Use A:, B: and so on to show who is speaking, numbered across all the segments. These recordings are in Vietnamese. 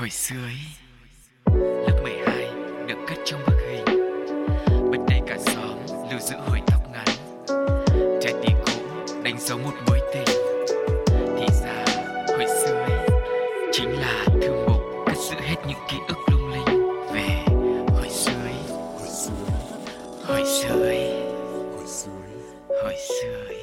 A: Hồi xưa ấy, lớp 12 được cất trong bức hình. Bên đây cả xóm lưu giữ hồi tóc ngắn. Trái tim cũ đánh dấu một mối tình. Thì ra hồi xưa ấy, chính là thư mục cất giữ hết những ký ức lung linh. Về hồi xưa ấy, hồi xưa ấy, hồi xưa ấy.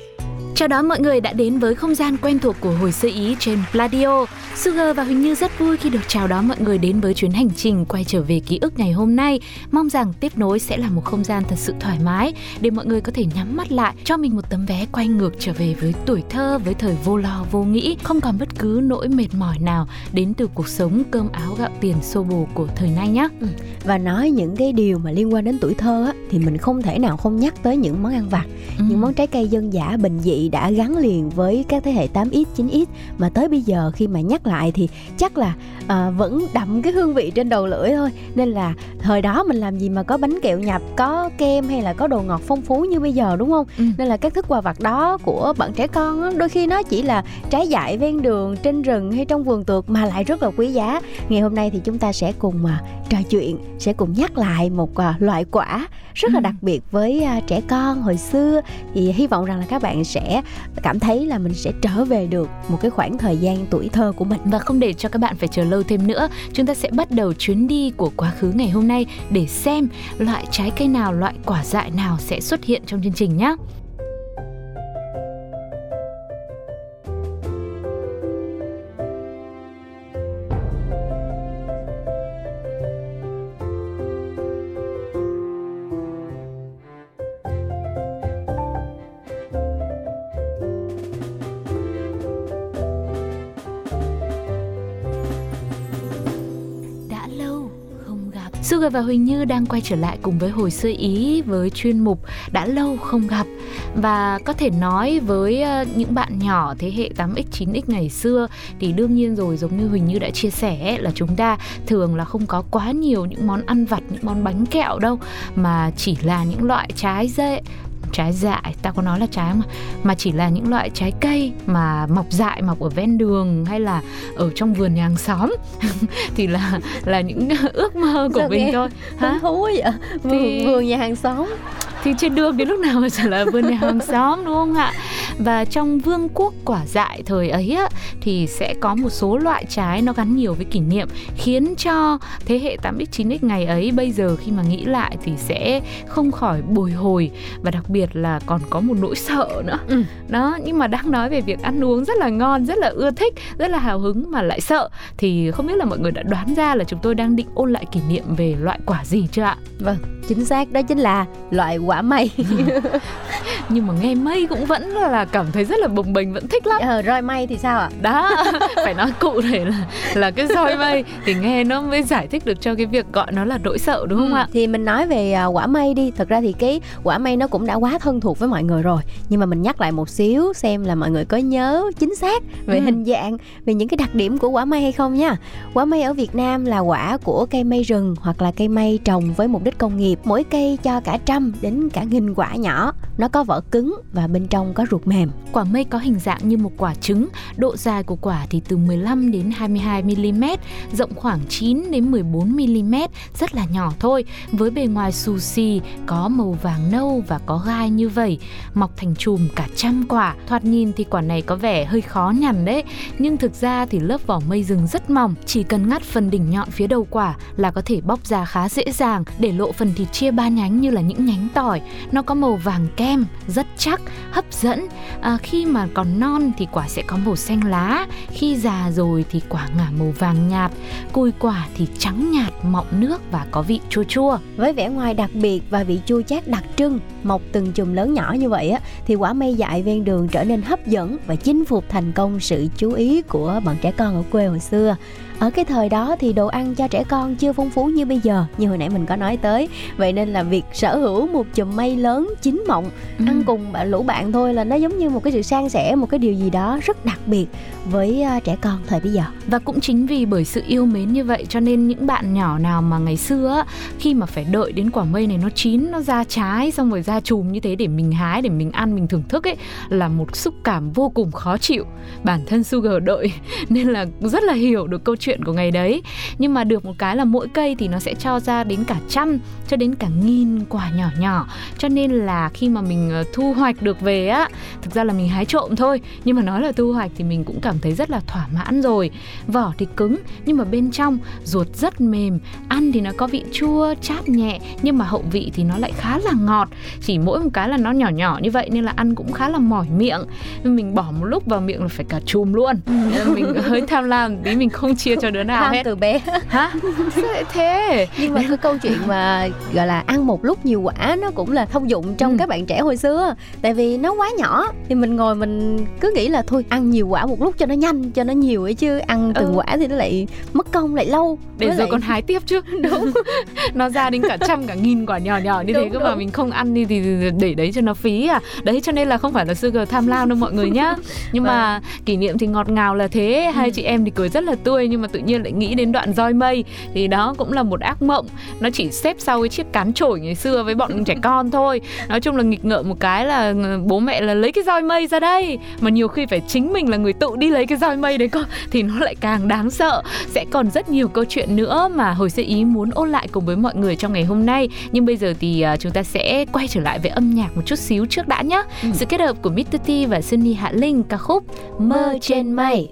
B: Chào đón mọi người đã đến với không gian quen thuộc của hồi xưa ý trên Pladio. Sugar và Huỳnh Như rất vui khi được chào đón mọi người đến với chuyến hành trình quay trở về ký ức ngày hôm nay. Mong rằng tiếp nối sẽ là một không gian thật sự thoải mái để mọi người có thể nhắm mắt lại cho mình một tấm vé quay ngược trở về với tuổi thơ, với thời vô lo vô nghĩ, không còn bất cứ nỗi mệt mỏi nào đến từ cuộc sống cơm áo gạo tiền xô bồ của thời nay nhé.
C: Ừ. Và nói những cái điều mà liên quan đến tuổi thơ á, thì mình không thể nào không nhắc tới những món ăn vặt,
B: Ừ.
C: những món trái cây dân dã bình dị đã gắn liền với các thế hệ 8X, 9X mà tới bây giờ khi mà nhắc lại thì chắc là à, vẫn đậm cái hương vị trên đầu lưỡi thôi. Nên là thời đó mình làm gì mà có bánh kẹo nhập, có kem hay là có đồ ngọt phong phú như bây giờ đúng không?
B: Ừ.
C: Nên là các thức quà vặt đó của bạn trẻ con đôi khi nó chỉ là trái dại ven đường, trên rừng hay trong vườn tược mà lại rất là quý giá. Ngày hôm nay thì chúng ta sẽ cùng à, trò chuyện, sẽ cùng nhắc lại một à, loại quả rất là
B: Ừ.
C: đặc biệt với trẻ con hồi xưa thì hy vọng rằng là các bạn sẽ cảm thấy là mình sẽ trở về được một cái khoảng thời gian tuổi thơ của mình.
B: Vâng, và không để cho các bạn phải chờ lâu thêm nữa, chúng ta sẽ bắt đầu chuyến đi của quá khứ ngày hôm nay để xem loại trái cây nào, loại quả dại nào sẽ xuất hiện trong chương trình nhé. Sugar và Huỳnh Như đang quay trở lại cùng với hồi xưa Ý với chuyên mục Đã lâu không gặp. Và có thể nói với ờ, những bạn nhỏ thế hệ 8X, 9X ngày xưa Thì đương nhiên rồi giống như Huỳnh Như đã chia sẻ là chúng ta thường là không có quá nhiều những món ăn vặt, những món bánh kẹo đâu Mà chỉ là những loại trái dễ trái dại ta có nói là trái mà mà chỉ là những loại trái cây mà mọc dại mọc ở ven đường hay là ở trong vườn nhà hàng xóm. Thì là là những ước mơ của
C: Sao
B: mình thôi. hả?
C: thú quá vậy? Vườn,
B: Thì-
C: vườn nhà hàng xóm.
B: thì trên đường đến lúc nào mà chả là vườn nhà hàng xóm đúng không ạ và trong vương quốc quả dại thời ấy á thì sẽ có một số loại trái nó gắn nhiều với kỷ niệm khiến cho thế hệ 8x 9x ngày ấy bây giờ khi mà nghĩ lại thì sẽ không khỏi bồi hồi và đặc biệt là còn có một nỗi sợ nữa
C: Ừ.
B: đó nhưng mà đang nói về việc ăn uống rất là ngon rất là ưa thích rất là hào hứng mà lại sợ thì không biết là mọi người đã đoán ra là chúng tôi đang định ôn lại kỷ niệm về loại quả gì chưa ạ
C: Vâng, chính xác đó chính là loại quả mây.
B: nhưng mà nghe mây cũng vẫn là cảm thấy rất là bồng bềnh vẫn thích lắm.
C: Ờ, roi mây thì sao ạ?
B: đó phải nói cụ thể là là cái roi mây thì nghe nó mới giải thích được cho cái việc gọi nó là nỗi sợ đúng không ạ?
C: Thì mình nói về à, quả mây đi. Thật ra thì cái quả mây nó cũng đã quá thân thuộc với mọi người rồi. Nhưng mà mình nhắc lại một xíu Xem là mọi người có nhớ chính xác Về
B: Ừ.
C: hình dạng Về những cái đặc điểm của quả mây hay không nha. Quả mây ở Việt Nam là quả của cây mây rừng Hoặc là cây mây trồng với mục đích công nghiệp. Mỗi cây cho cả trăm đến cả nghìn quả nhỏ. Nó có vỏ cứng và bên trong có ruột mềm
B: quả mây có hình dạng như một quả trứng. Độ dài của quả thì từ 15 đến 22 mm rộng khoảng 9 đến 14 mm rất là nhỏ thôi. Với bề ngoài xù xì, có màu vàng nâu và có gai như vậy. Mọc thành chùm cả trăm quả. Thoạt nhìn thì quả này có vẻ hơi khó nhằn đấy. Nhưng thực ra thì lớp vỏ mây rừng rất mỏng. Chỉ cần ngắt phần đỉnh nhọn phía đầu quả là có thể bóc ra khá dễ dàng để lộ phần thịt chia ba nhánh như là những nhánh tỏi. Nó có màu vàng kem, rất chắc, hấp dẫn à, khi mà còn non thì quả sẽ có màu xanh lá khi già rồi thì quả ngả màu vàng nhạt cùi quả thì trắng nhạt mọng nước và có vị chua chua
C: Với vẻ ngoài đặc biệt và vị chua chát đặc trưng, mọc từng chùm lớn nhỏ như vậy á, thì quả mây dại ven đường trở nên hấp dẫn và chinh phục thành công sự chú ý của bọn trẻ con ở quê hồi xưa. Ở cái thời đó thì đồ ăn cho trẻ con chưa phong phú như bây giờ, như hồi nãy mình có nói tới. Vậy nên là việc sở hữu một chùm mây lớn chín mọng ăn
B: Ừ.
C: cùng bạn lũ bạn thôi là nó giống như một cái sự san sẻ, một cái điều gì đó rất đặc biệt với à, trẻ con thời bây giờ.
B: Và cũng chính vì bởi sự yêu mến như vậy cho nên những bạn nhỏ nào mà ngày xưa khi mà phải đợi đến quả mây này nó chín, nó ra trái xong rồi ra chùm như thế để mình hái, để mình ăn, mình thưởng thức ấy là một xúc cảm vô cùng khó chịu. Bản thân Sugar đợi nên là rất là hiểu được câu chuyện chuyện của ngày đấy. Nhưng mà được một cái là mỗi cây thì nó sẽ cho ra đến cả trăm cho đến cả nghìn quả nhỏ nhỏ. Cho nên là khi mà mình ờ, thu hoạch được về á thực ra là mình hái trộm thôi. Nhưng mà nói là thu hoạch thì mình cũng cảm thấy rất là thỏa mãn rồi. Vỏ thì cứng nhưng mà bên trong ruột rất mềm. Ăn thì nó có vị chua chát nhẹ nhưng mà hậu vị thì nó lại khá là ngọt. Chỉ mỗi một cái là nó nhỏ nhỏ như vậy nên là ăn cũng khá là mỏi miệng. Mình bỏ một lúc vào miệng là phải cả chùm luôn. Nên mình hơi tham lam tí mình không chia cho đứa nào
C: Tham
B: hết.
C: từ bé.
B: Hả? Thế?
C: Nhưng mà cái câu chuyện mà gọi là ăn một lúc nhiều quả nó cũng là thông dụng trong
B: Ừ.
C: các bạn trẻ hồi xưa. Tại vì nó quá nhỏ thì mình ngồi mình cứ nghĩ là thôi ăn nhiều quả một lúc cho nó nhanh cho nó nhiều ấy chứ. Ăn từng
B: Ừ.
C: quả thì nó lại mất công lại lâu.
B: Để rồi
C: lại-
B: còn hái tiếp chứ. Đúng. Nó ra đến cả trăm cả nghìn quả nhỏ nhỏ như thế
C: Đúng,
B: cơ mà mình không ăn đi thì để đấy cho nó phí à. Đấy cho nên là không phải là sugar tham lam đâu mọi người nhá. Nhưng mà kỷ niệm thì ngọt ngào là thế. Hai
C: Ừ.
B: chị em thì cười rất là tươi nhưng mà tự nhiên lại nghĩ đến đoạn roi mây. Thì đó cũng là một ác mộng. Nó chỉ xếp sau cái chiếc cán chổi ngày xưa với bọn trẻ con thôi. Nói chung là nghịch ngợm một cái là ừ, bố mẹ là lấy cái roi mây ra đây. Mà nhiều khi phải chính mình là người tự đi lấy cái roi mây đấy cơ. Thì nó lại càng đáng sợ. Sẽ còn rất nhiều câu chuyện nữa mà hồi sơ ý muốn ôn lại cùng với mọi người trong ngày hôm nay. Nhưng bây giờ thì à, chúng ta sẽ quay trở lại với âm nhạc một chút xíu trước đã nhé
C: Ừ.
B: sự kết hợp của Mr. T và Sunny Hạ Linh ca khúc
C: mơ trên mây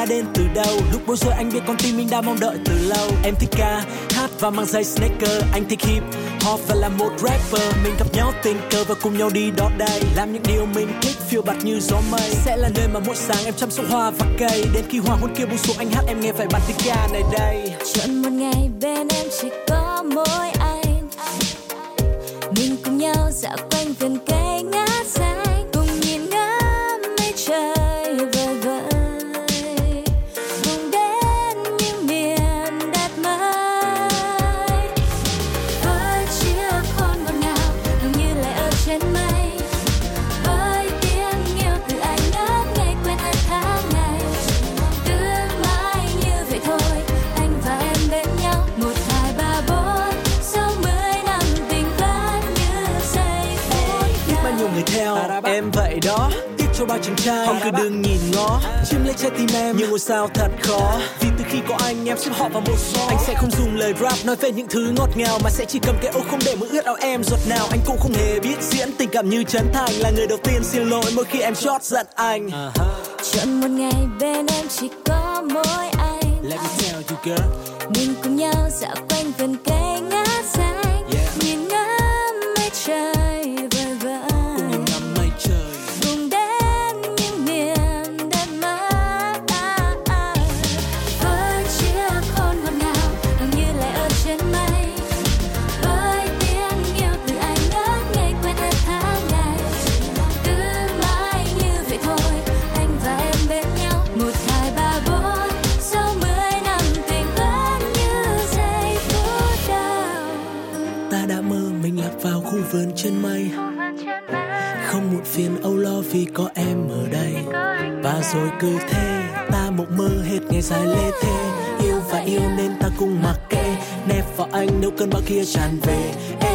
D: Cô đến từ đâu? Lúc bối rối anh biết con tim mình đã mong đợi từ lâu. Em thích ca, hát và mang giày sneaker Anh thích hip hop và là một rapper. Mình gặp nhau tình cờ và cùng nhau đi đó đây. Làm những điều mình thích phiêu bạt như gió mây. Sẽ là nơi mà mỗi sáng em chăm sóc hoa và cây. Đến khi hoa hôn kia buông xuống anh hát em nghe phải bản tình ca này đây.
E: Chọn một ngày bên em chỉ có mỗi anh. Mình cùng nhau dạo quanh vườn cây.
D: Cho bao chàng trai. Họ cứ đừng nhìn ngó Chiếm lấy trái tim em. Như ngôi sao thật khó Vì từ khi có anh em xếp họ vào một số Anh sẽ không dùng lời rap nói về những thứ ngọt ngào Mà sẽ chỉ cầm cái ô không để mưa ướt áo em. Giọt nào Anh cũng không hề biết diễn tình cảm như Trấn Thành Là người đầu tiên xin lỗi mỗi khi em chót giận anh.
E: Chọn một ngày bên em chỉ có mỗi anh.
D: Let me tell you girl.
E: Mình cùng nhau dạo quanh vườn cây ngát xanh
D: vươn vườn trên mây Không muộn phiền âu lo vì có em ở đây. Và rồi cứ thế, Ta mộng mơ hết ngày dài lê thê. Yêu và yêu nên ta cùng mặc kệ. Nép vào anh nếu cơn bão kia tràn về.
E: em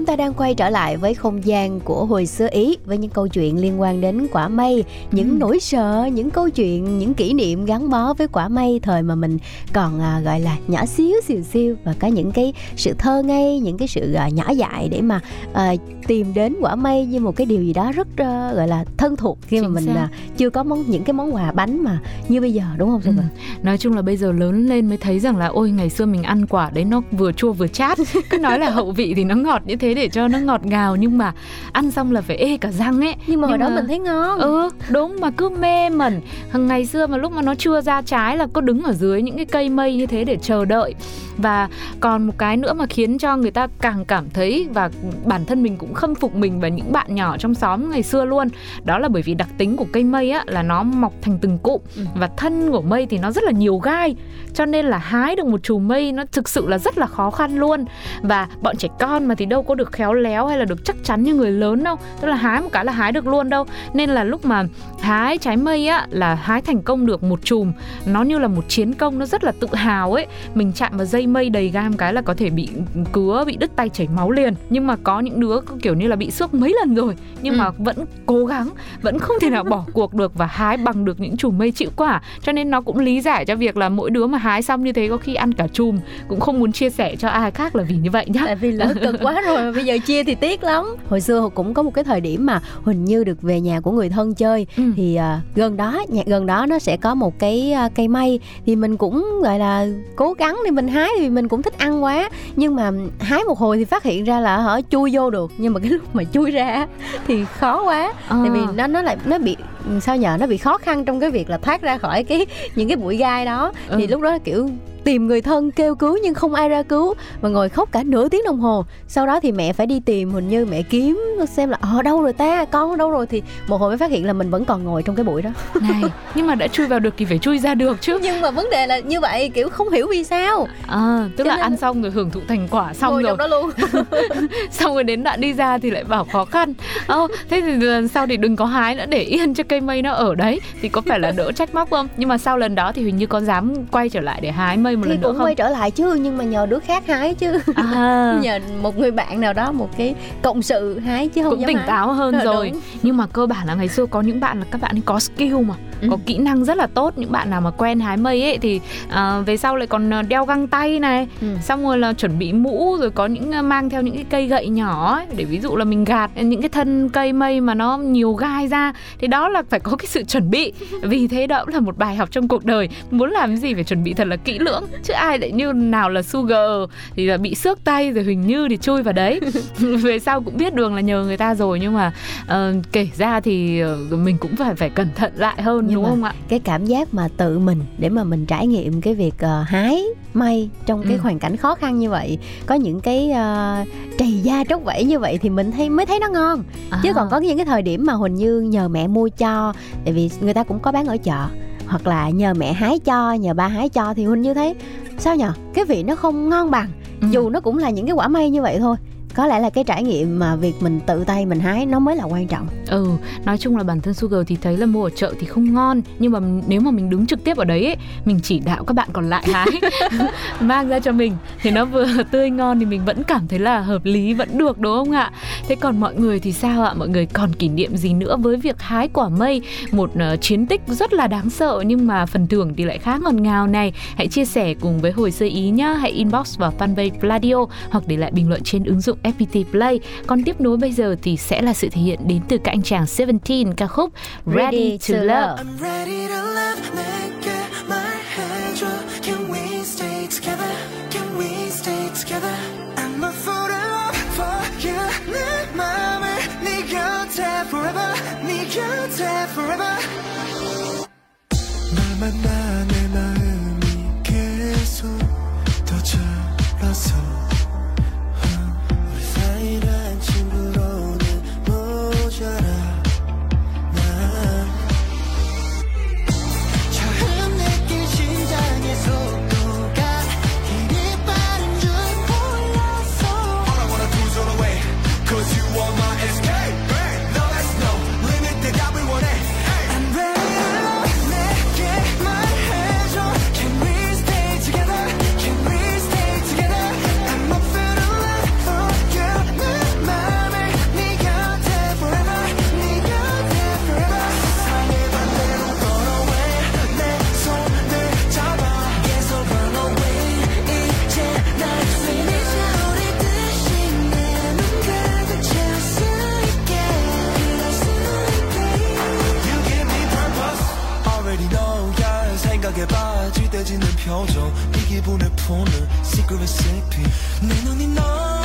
C: chúng ta đang quay trở lại với không gian của hồi xưa Ý với những câu chuyện liên quan đến quả mây, những ừ. nỗi sợ, những câu chuyện, những kỷ niệm gắn bó với quả mây thời mà mình còn à, gọi là nhỏ xíu xìu xiu và có những cái sự thơ ngây, những cái sự à, nhỏ dại để mà à, tìm đến quả mây như một cái điều gì đó rất uh, gọi là thân thuộc khi Chính mà mình uh, chưa có món những cái món quà bánh mà như bây giờ đúng không? Ừ.
B: Nói chung là bây giờ lớn lên mới thấy rằng là ôi ngày xưa mình ăn quả đấy nó vừa chua vừa chát cứ nói là hậu vị thì nó ngọt như thế để cho nó ngọt ngào nhưng mà ăn xong là phải ê cả răng ấy.
C: Nhưng mà nhưng ở đó mình thấy ngon.
B: Ừ đúng mà cứ mê mẩn. Hằng ngày xưa mà lúc mà nó chưa ra trái là có đứng ở dưới những cái cây mây như thế để chờ đợi. Và còn một cái nữa mà khiến cho người ta càng cảm thấy và bản thân mình cũng khâm phục mình và những bạn nhỏ trong xóm ngày xưa luôn đó là bởi vì đặc tính của cây mây á là nó mọc thành từng cụm ừ. và thân của mây thì nó rất là nhiều gai cho nên là hái được một chùm mây nó thực sự là rất là khó khăn luôn. Và bọn trẻ con mà thì đâu có được khéo léo hay là được chắc chắn như người lớn đâu. Tức là hái một cái là hái được luôn đâu. Nên là lúc mà hái trái mây á là hái thành công được một chùm. Nó như là một chiến công nó rất là tự hào ấy. Mình chạm vào dây mây đầy gam cái là có thể bị cứa bị đứt tay chảy máu liền. Nhưng mà có những đứa kiểu như là bị xước mấy lần rồi. Nhưng ừ. mà vẫn cố gắng vẫn không thể nào bỏ cuộc được và hái bằng được những chùm mây chịu quả. Cho nên nó cũng lý giải cho việc là mỗi đứa mà hái xong như thế có khi ăn cả chùm cũng không muốn chia sẻ cho ai khác là vì như vậy nhá.
C: Tại vì lỡ cực quá rồi bây giờ chia thì tiếc lắm. Hồi xưa cũng có một cái thời điểm mà huỳnh như được về nhà của người thân chơi. Ừ. thì uh, gần đó nhà gần đó nó sẽ có một cái uh, cây mây thì mình cũng gọi là cố gắng thì mình hái thì mình cũng thích ăn quá. Nhưng mà hái một hồi thì phát hiện ra là hở chui vô được. Nhưng mà cái lúc mà chui ra thì khó quá. À. tại vì nó nó lại nó bị sao nhờ nó bị khó khăn trong cái việc là thoát ra khỏi cái những cái bụi gai đó. Ừ. thì lúc đó kiểu tìm người thân kêu cứu nhưng không ai ra cứu và ngồi khóc cả nửa tiếng đồng hồ. Sau đó thì mẹ phải đi tìm hình như mẹ kiếm xem là ở ờ, đâu rồi ta? Con ở đâu rồi? Thì một hồi mới phát hiện là mình vẫn còn ngồi trong cái bụi đó.
B: Này nhưng mà đã chui vào được thì phải chui ra được chứ.
C: Nhưng mà vấn đề là như vậy kiểu không hiểu vì sao.
B: À tức Cho là ăn xong rồi hưởng thụ thành quả xong ngồi rồi.
C: đó luôn.
B: Xong rồi đến đoạn đi ra thì lại bảo khó khăn. Ờ thế thì lần sau thì đừng có hái nữa để yên cho cây mây nó ở đấy. Thì có phải là đỡ trách móc không? Nhưng mà sau lần đó thì hình như con dám quay trở lại để hái mây một
C: thì
B: lần nữa
C: cũng
B: không?
C: quay trở lại chứ nhưng mà nhờ đứa khác hái chứ à. nhờ một người bạn nào đó một cái cộng sự hái chứ không
B: cũng tỉnh
C: hái.
B: táo hơn Đúng. rồi nhưng mà cơ bản là ngày xưa có những bạn là các bạn ấy có skill mà ừ. có kỹ năng rất là tốt những bạn nào mà quen hái mây ấy thì uh, về sau lại còn ờ, đeo găng tay này ừ. xong rồi là chuẩn bị mũ rồi có những mang theo những cái cây gậy nhỏ ấy, để ví dụ là mình gạt những cái thân cây mây mà nó nhiều gai ra thì đó là phải có cái sự chuẩn bị vì thế đó cũng là một bài học trong cuộc đời muốn làm gì phải chuẩn bị thật là kỹ lưỡng chứ ai lại như nào là sugar thì là bị xước tay rồi hình như thì chui vào đấy về sau cũng biết đường là nhờ người ta rồi nhưng mà uh, kể ra thì uh, mình cũng phải phải cẩn thận lại hơn nhưng đúng không ạ
C: cái cảm giác mà tự mình để mà mình trải nghiệm cái việc uh, hái may trong cái ừ. hoàn cảnh khó khăn như vậy có những cái uh, trầy da tróc vẫy như vậy thì mình thấy mới thấy nó ngon à. chứ còn có những cái thời điểm mà huỳnh như nhờ mẹ mua cho tại vì người ta cũng có bán ở chợ hoặc là nhờ mẹ hái cho nhờ ba hái cho thì huỳnh như thấy sao nhở cái vị nó không ngon bằng ừ. dù nó cũng là những cái quả mây như vậy thôi có lẽ là cái trải nghiệm mà việc mình tự tay mình hái nó mới là quan trọng.
B: Ừ nói chung là bản thân sugar thì thấy là mua ở chợ thì không ngon nhưng mà nếu mà mình đứng trực tiếp ở đấy ấy, mình chỉ đạo các bạn còn lại hái mang ra cho mình. Thì nó vừa tươi ngon thì mình vẫn cảm thấy là hợp lý vẫn được đúng không ạ? Thế còn mọi người thì sao ạ? Mọi người còn kỷ niệm gì nữa với việc hái quả mây? Một uh, chiến tích rất là đáng sợ nhưng mà phần thưởng thì lại khá ngọt ngào này. Hãy chia sẻ cùng với hồi sơ ý nhá. Hãy inbox vào fanpage Pladio hoặc để lại bình luận trên ứng dụng. FPT Play. Còn tiếp nối bây giờ thì sẽ là sự thể hiện đến từ các anh chàng Seventeen ca khúc Ready, ready to, to Love. love. forever 네 곁에 forever 널 만나 내 갑자기 바지대지는
F: 표정. 이 기분을 푸는 secret recipe. 내 눈이 널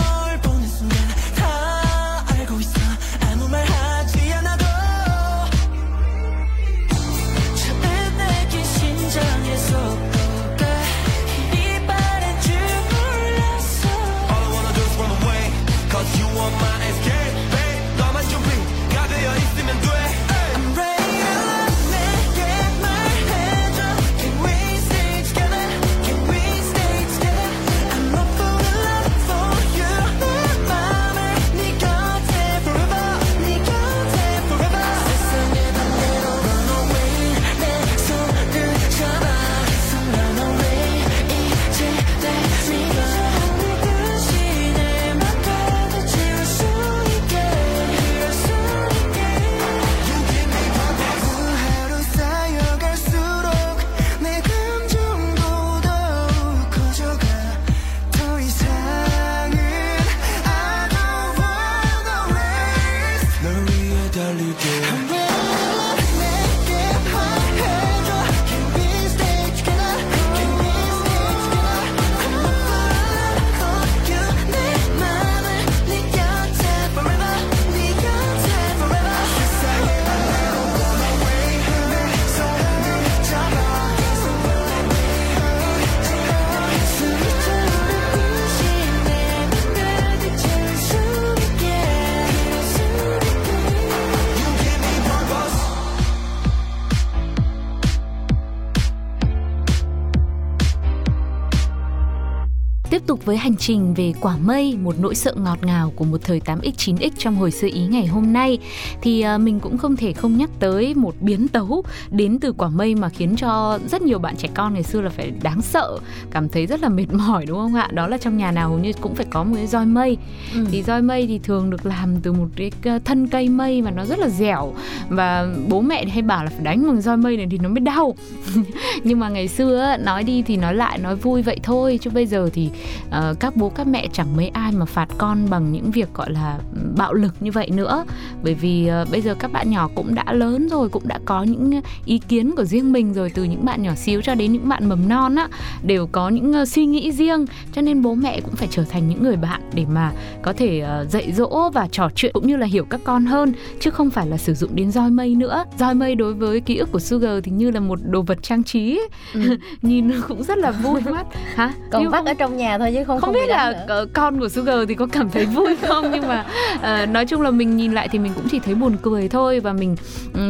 B: Tiếp tục với hành trình về quả mây, một nỗi sợ ngọt ngào của một thời 8x 9x trong hồi sơ ý ngày hôm nay thì à, mình cũng không thể không nhắc tới một biến tấu đến từ quả mây mà khiến cho rất nhiều bạn trẻ con ngày xưa là phải đáng sợ, cảm thấy rất là mệt mỏi đúng không ạ? Đó là trong nhà nào hầu như cũng phải có một cái roi mây.
C: Ừ.
B: Thì roi mây thì thường được làm từ một cái à, thân cây mây mà nó rất là dẻo và bố mẹ hay bảo là phải đánh bằng roi mây này thì nó mới đau. Nhưng mà ngày xưa nói đi thì nói lại nói vui vậy thôi chứ bây giờ thì ờ, các bố các mẹ chẳng mấy ai mà phạt con bằng những việc gọi là bạo lực như vậy nữa bởi vì ờ, bây giờ các bạn nhỏ cũng đã lớn rồi cũng đã có những ý kiến của riêng mình rồi từ những bạn nhỏ xíu cho đến những bạn mầm non á đều có những ờ, suy nghĩ riêng cho nên bố mẹ cũng phải trở thành những người bạn để mà có thể ờ, dạy dỗ và trò chuyện cũng như là hiểu các con hơn chứ không phải là sử dụng đến roi mây nữa roi mây đối với ký ức của Sugar thì như là một đồ vật trang trí.
C: Ừ.
B: nhìn cũng rất là vui mắt hả
C: còn vắt
B: không-
C: ở trong nhà thôi chứ không
B: không biết là
C: nữa.
B: con của Sugar thì có cảm thấy vui không? Nhưng mà ờ, nói chung là mình nhìn lại thì mình cũng chỉ thấy buồn cười thôi. Và mình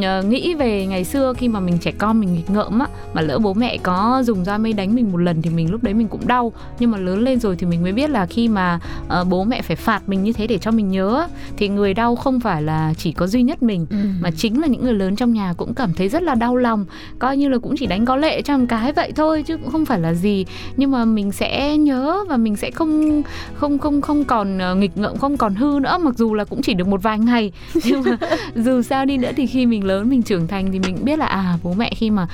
B: ờ, nghĩ về ngày xưa khi mà mình trẻ con mình nghịch ngợm á mà lỡ bố mẹ có dùng roi mây đánh mình một lần thì mình lúc đấy mình cũng đau. Nhưng mà lớn lên rồi thì mình mới biết là khi mà ờ, bố mẹ phải phạt mình như thế để cho mình nhớ thì người đau không phải là chỉ có duy nhất mình
C: Ừ.
B: mà chính là những người lớn trong nhà cũng cảm thấy rất là đau lòng. Coi như là cũng chỉ đánh có lệ cho một cái vậy thôi chứ cũng không phải là gì. Nhưng mà mình sẽ nhớ và mình sẽ không không không không còn ờ, nghịch ngợm, không còn hư nữa, mặc dù là cũng chỉ được một vài ngày. Nhưng mà dù sao đi nữa thì khi mình lớn, mình trưởng thành thì mình biết là à bố mẹ khi mà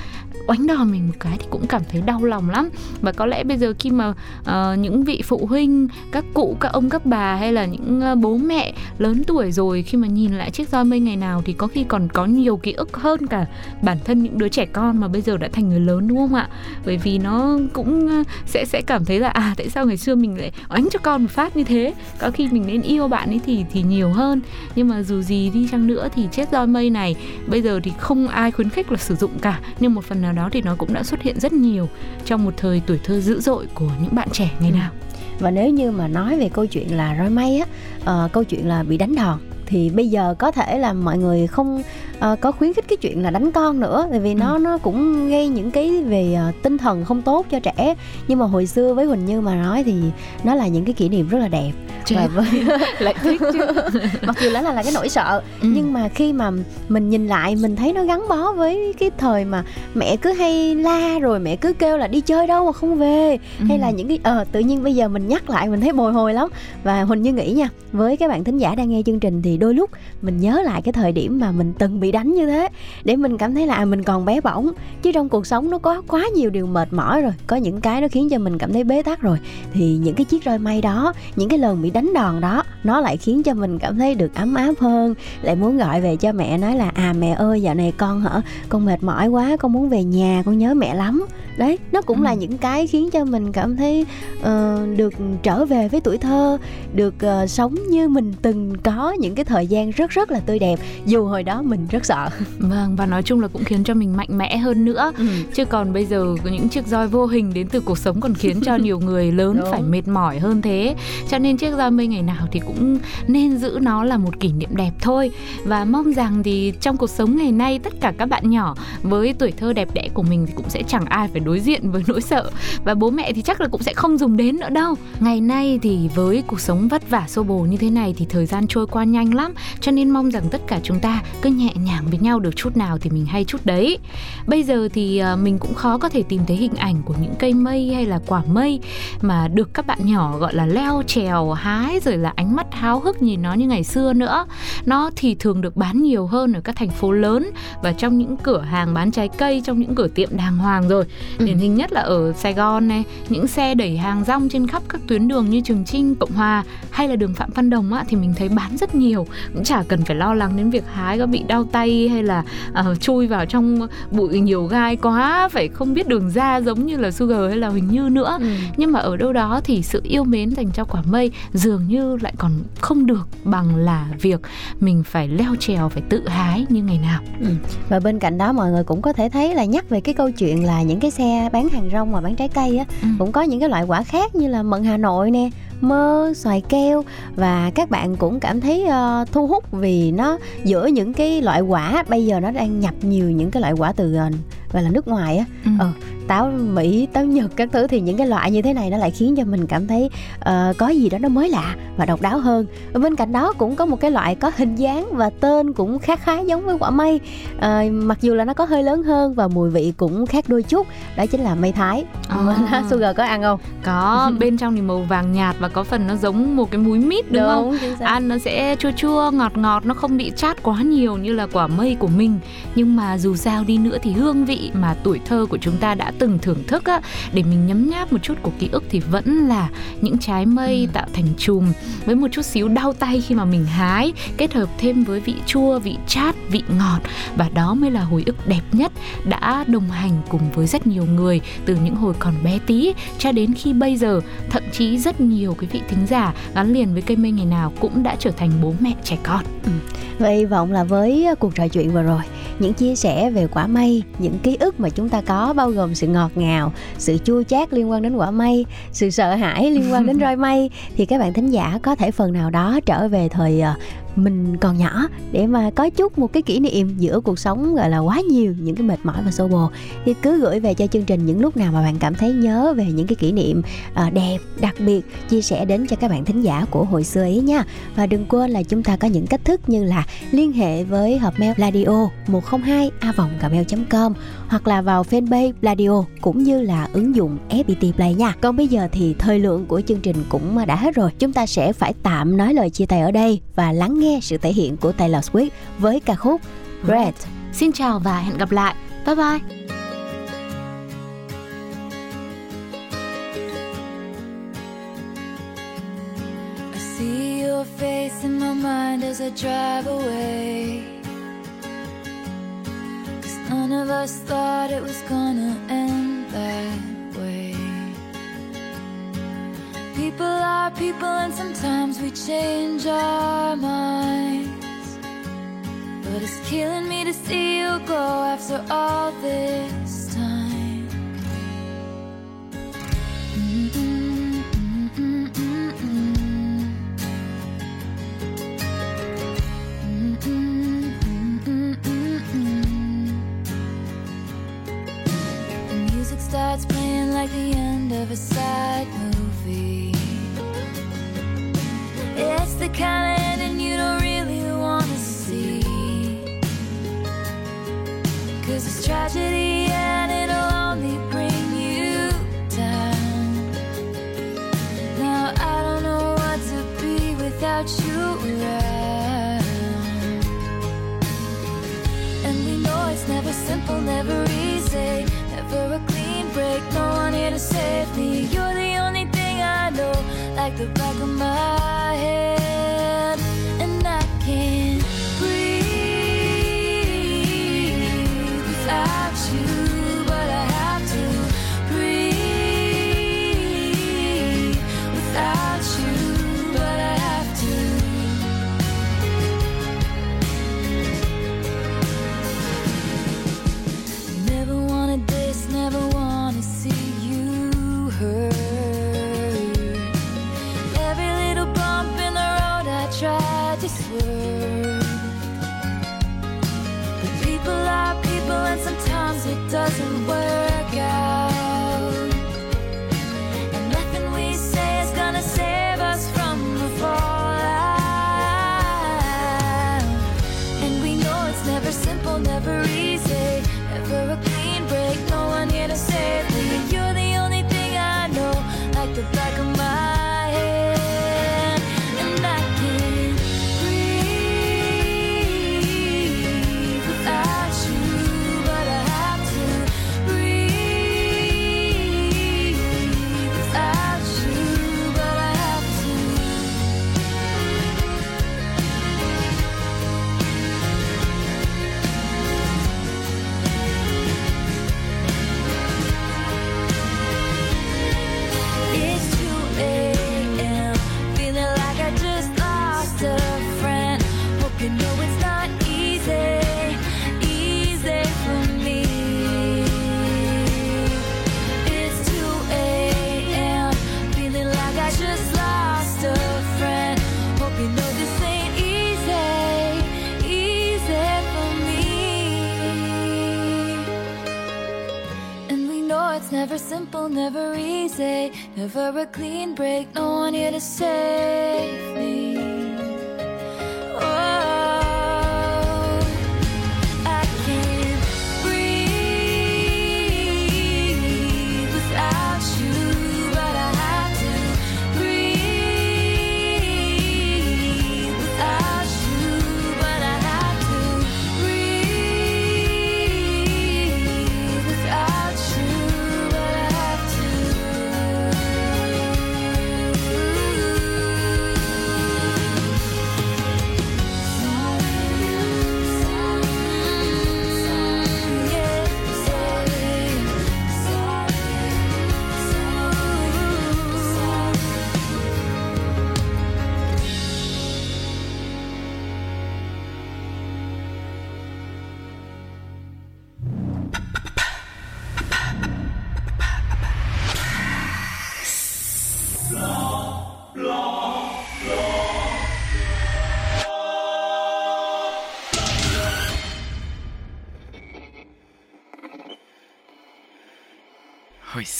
B: oánh đòn mình một cái thì cũng cảm thấy đau lòng lắm. Và có lẽ bây giờ khi mà uh, những vị phụ huynh các cụ các ông các bà hay là những uh, bố mẹ lớn tuổi rồi khi mà nhìn lại chiếc roi mây ngày nào thì có khi còn có nhiều ký ức hơn cả bản thân những đứa trẻ con mà bây giờ đã thành người lớn đúng không ạ? Bởi vì nó cũng ờ, sẽ sẽ cảm thấy là à tại sao ngày xưa mình lại oánh cho con một phát như thế? Có khi mình nên yêu bạn ấy thì thì nhiều hơn. Nhưng mà dù gì đi chăng nữa thì chiếc roi mây này bây giờ thì không ai khuyến khích là sử dụng cả. Nhưng một phần nào đó thì nó cũng đã xuất hiện rất nhiều trong một thời tuổi thơ dữ dội của những bạn trẻ ngày
C: Ừ.
B: nào
C: và nếu như mà nói về câu chuyện là roi mây á ờ, câu chuyện là bị đánh đòn thì bây giờ có thể là mọi người không ờ, có khuyến khích cái chuyện là đánh con nữa tại vì nó nó cũng gây những cái về ờ, tinh thần không tốt cho trẻ. Nhưng mà hồi xưa với Huỳnh Như mà nói thì nó là những cái kỷ niệm rất là đẹp. Và với
B: lại thích chứ.
C: Mặc dù là là cái nỗi sợ
B: Ừ.
C: nhưng mà khi mà mình nhìn lại mình thấy nó gắn bó với cái thời mà mẹ cứ hay la rồi mẹ cứ kêu là đi chơi đâu mà không về? Hay là những cái ờ tự nhiên bây giờ mình nhắc lại mình thấy bồi hồi lắm. Và huỳnh như nghĩ nha với các bạn thính giả đang nghe chương trình thì đôi lúc mình nhớ lại cái thời điểm mà mình từng bị đánh như thế để mình cảm thấy là à, mình còn bé bỏng. Chứ trong cuộc sống nó có quá nhiều điều mệt mỏi rồi có những cái nó khiến cho mình cảm thấy bế tắc rồi. Thì những cái chiếc roi may đó những cái lần bị đánh đòn đó nó lại khiến cho mình cảm thấy được ấm áp hơn. Lại muốn gọi về cho mẹ nói là à mẹ ơi dạo này con hả? Con mệt mỏi quá con muốn về nhà con nhớ mẹ lắm đấy nó cũng
B: Ừ.
C: là những cái khiến cho mình cảm thấy ờ, được trở về với tuổi thơ được ờ, sống như mình từng có những cái thời gian rất rất là tươi đẹp dù hồi đó mình rất sợ.
B: Vâng và nói chung là cũng khiến cho mình mạnh mẽ hơn nữa. Chứ còn bây giờ những chiếc roi vô hình đến từ cuộc sống còn khiến cho nhiều người lớn
C: Đúng.
B: phải mệt mỏi hơn thế. Cho nên chiếc roi mây ngày nào thì cũng nên giữ nó là một kỷ niệm đẹp thôi. Và mong rằng thì trong cuộc sống ngày nay tất cả các bạn nhỏ với tuổi thơ đẹp đẽ của mình thì cũng sẽ chẳng ai phải đối diện với nỗi sợ. Và bố mẹ thì chắc là cũng sẽ không dùng đến nữa đâu. Ngày nay thì với cuộc sống vất vả xô bồ như thế này thì thời gian trôi qua nhanh lắm. Cho nên mong rằng tất cả chúng ta cứ nhẹ nhàng với nhau được chút nào thì mình hay chút đấy. Bây giờ thì à, mình cũng khó có thể tìm thấy hình ảnh của những cây mây hay là quả mây mà được các bạn nhỏ gọi là leo trèo, hái, rồi là ánh mắt háo hức nhìn nó như ngày xưa nữa. Nó thì thường được bán nhiều hơn ở các thành phố lớn và trong những cửa hàng bán trái cây, trong những cửa tiệm đàng hoàng rồi điển hình nhất là ở Sài Gòn này những xe đẩy hàng rong trên khắp các tuyến đường như Trường Trinh, Cộng Hòa hay là đường Phạm Văn Đồng á, thì mình thấy bán rất nhiều. Cũng chả cần phải lo lắng đến việc hái có bị đau tay hay là ờ, chui vào trong bụi nhiều gai quá phải không biết đường ra giống như là Sugar hay là Huỳnh Như nữa.
C: Ừ.
B: nhưng mà ở đâu đó thì sự yêu mến dành cho quả mây dường như lại còn không được bằng là việc mình phải leo trèo phải tự hái như ngày nào.
C: Và bên cạnh đó mọi người cũng có thể thấy là nhắc về cái câu chuyện là những cái xe bán hàng rong mà bán trái cây á
B: Ừ.
C: cũng có những cái loại quả khác như là mận Hà Nội nè mơ xoài keo. Và các bạn cũng cảm thấy ờ, thu hút vì nó giữa những cái loại quả bây giờ nó đang nhập nhiều những cái loại quả từ ờ, gọi là nước ngoài á.
B: Ừ.
C: Ờ, táo mỹ táo nhật các thứ thì những cái loại như thế này nó lại khiến cho mình cảm thấy ờ, có gì đó nó mới lạ và độc đáo hơn. Và bên cạnh đó cũng có một cái loại có hình dáng và tên cũng khá khá giống với quả mây. Ờ, mặc dù là nó có hơi lớn hơn và mùi vị cũng khác đôi chút đó chính là mây thái.
B: À.
C: Sugar có ăn không?
B: Có bên trong thì màu vàng nhạt và có phần nó giống một cái múi mít đúng, không?
C: chính xác.
B: ăn nó sẽ chua chua ngọt ngọt nó không bị chát quá nhiều như là quả mây của mình. Nhưng mà dù sao đi nữa thì hương vị mà tuổi thơ của chúng ta đã từng thưởng thức á để mình nhấm nháp một chút của ký ức thì vẫn là những trái mây tạo thành chùm với một chút xíu đau tay khi mà mình hái kết hợp thêm với vị chua vị chát vị ngọt. Và đó mới là hồi ức đẹp nhất đã đồng hành cùng với rất nhiều người từ những hồi còn bé tí cho đến khi bây giờ. Thậm chí rất nhiều quý vị thính giả gắn liền với cây mây ngày nào cũng đã trở thành bố mẹ trẻ con.
C: Và hy vọng là với cuộc trò chuyện vừa rồi Những chia sẻ về quả mây Những ký ức mà chúng ta có Bao gồm sự ngọt ngào Sự chua chát liên quan đến quả mây Sự sợ hãi liên quan đến roi mây Thì các bạn thính giả có thể phần nào đó Trở về thời uh, mình còn nhỏ để mà có chút một cái kỷ niệm giữa cuộc sống, gọi là, quá nhiều, những cái mệt mỏi và xô bồ thì cứ gửi về cho chương trình những lúc nào mà bạn cảm thấy nhớ về những cái kỷ niệm ờ, đẹp, đặc biệt, chia sẻ đến cho các bạn thính giả của hồi xưa ấy nha và đừng quên là chúng ta có những cách thức như là liên hệ với hộp mail radio 102 a vòng gmail.com hoặc là vào fanpage radio cũng như là ứng dụng FPT Play nha. Còn bây giờ thì thời lượng của chương trình cũng đã hết rồi. Chúng ta sẽ phải tạm nói lời chia tay ở đây và lắng nghe sự thể hiện của Taylor Swift với ca khúc Red.
B: xin chào và hẹn gặp lại bye bye
E: I see your face in my mind as I drive away. Cause none of us thought it was gonna end that People are people, and sometimes we change our minds. But it's killing me to see you go after all this time. The music starts playing like the end of a sad kind of ending you don't really want to see. Cause it's tragedy and it'll only bring you down. Now I don't know what to be without you around. And we know it's never simple, never easy, never a clean break. No one here to save me. You're the only thing I know, like the back of my Never simple, never easy, never a clean break. No one here to save me.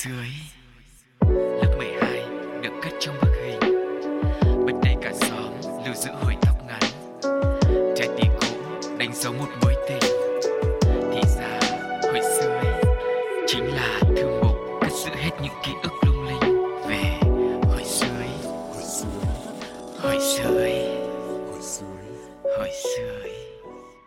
A: つ。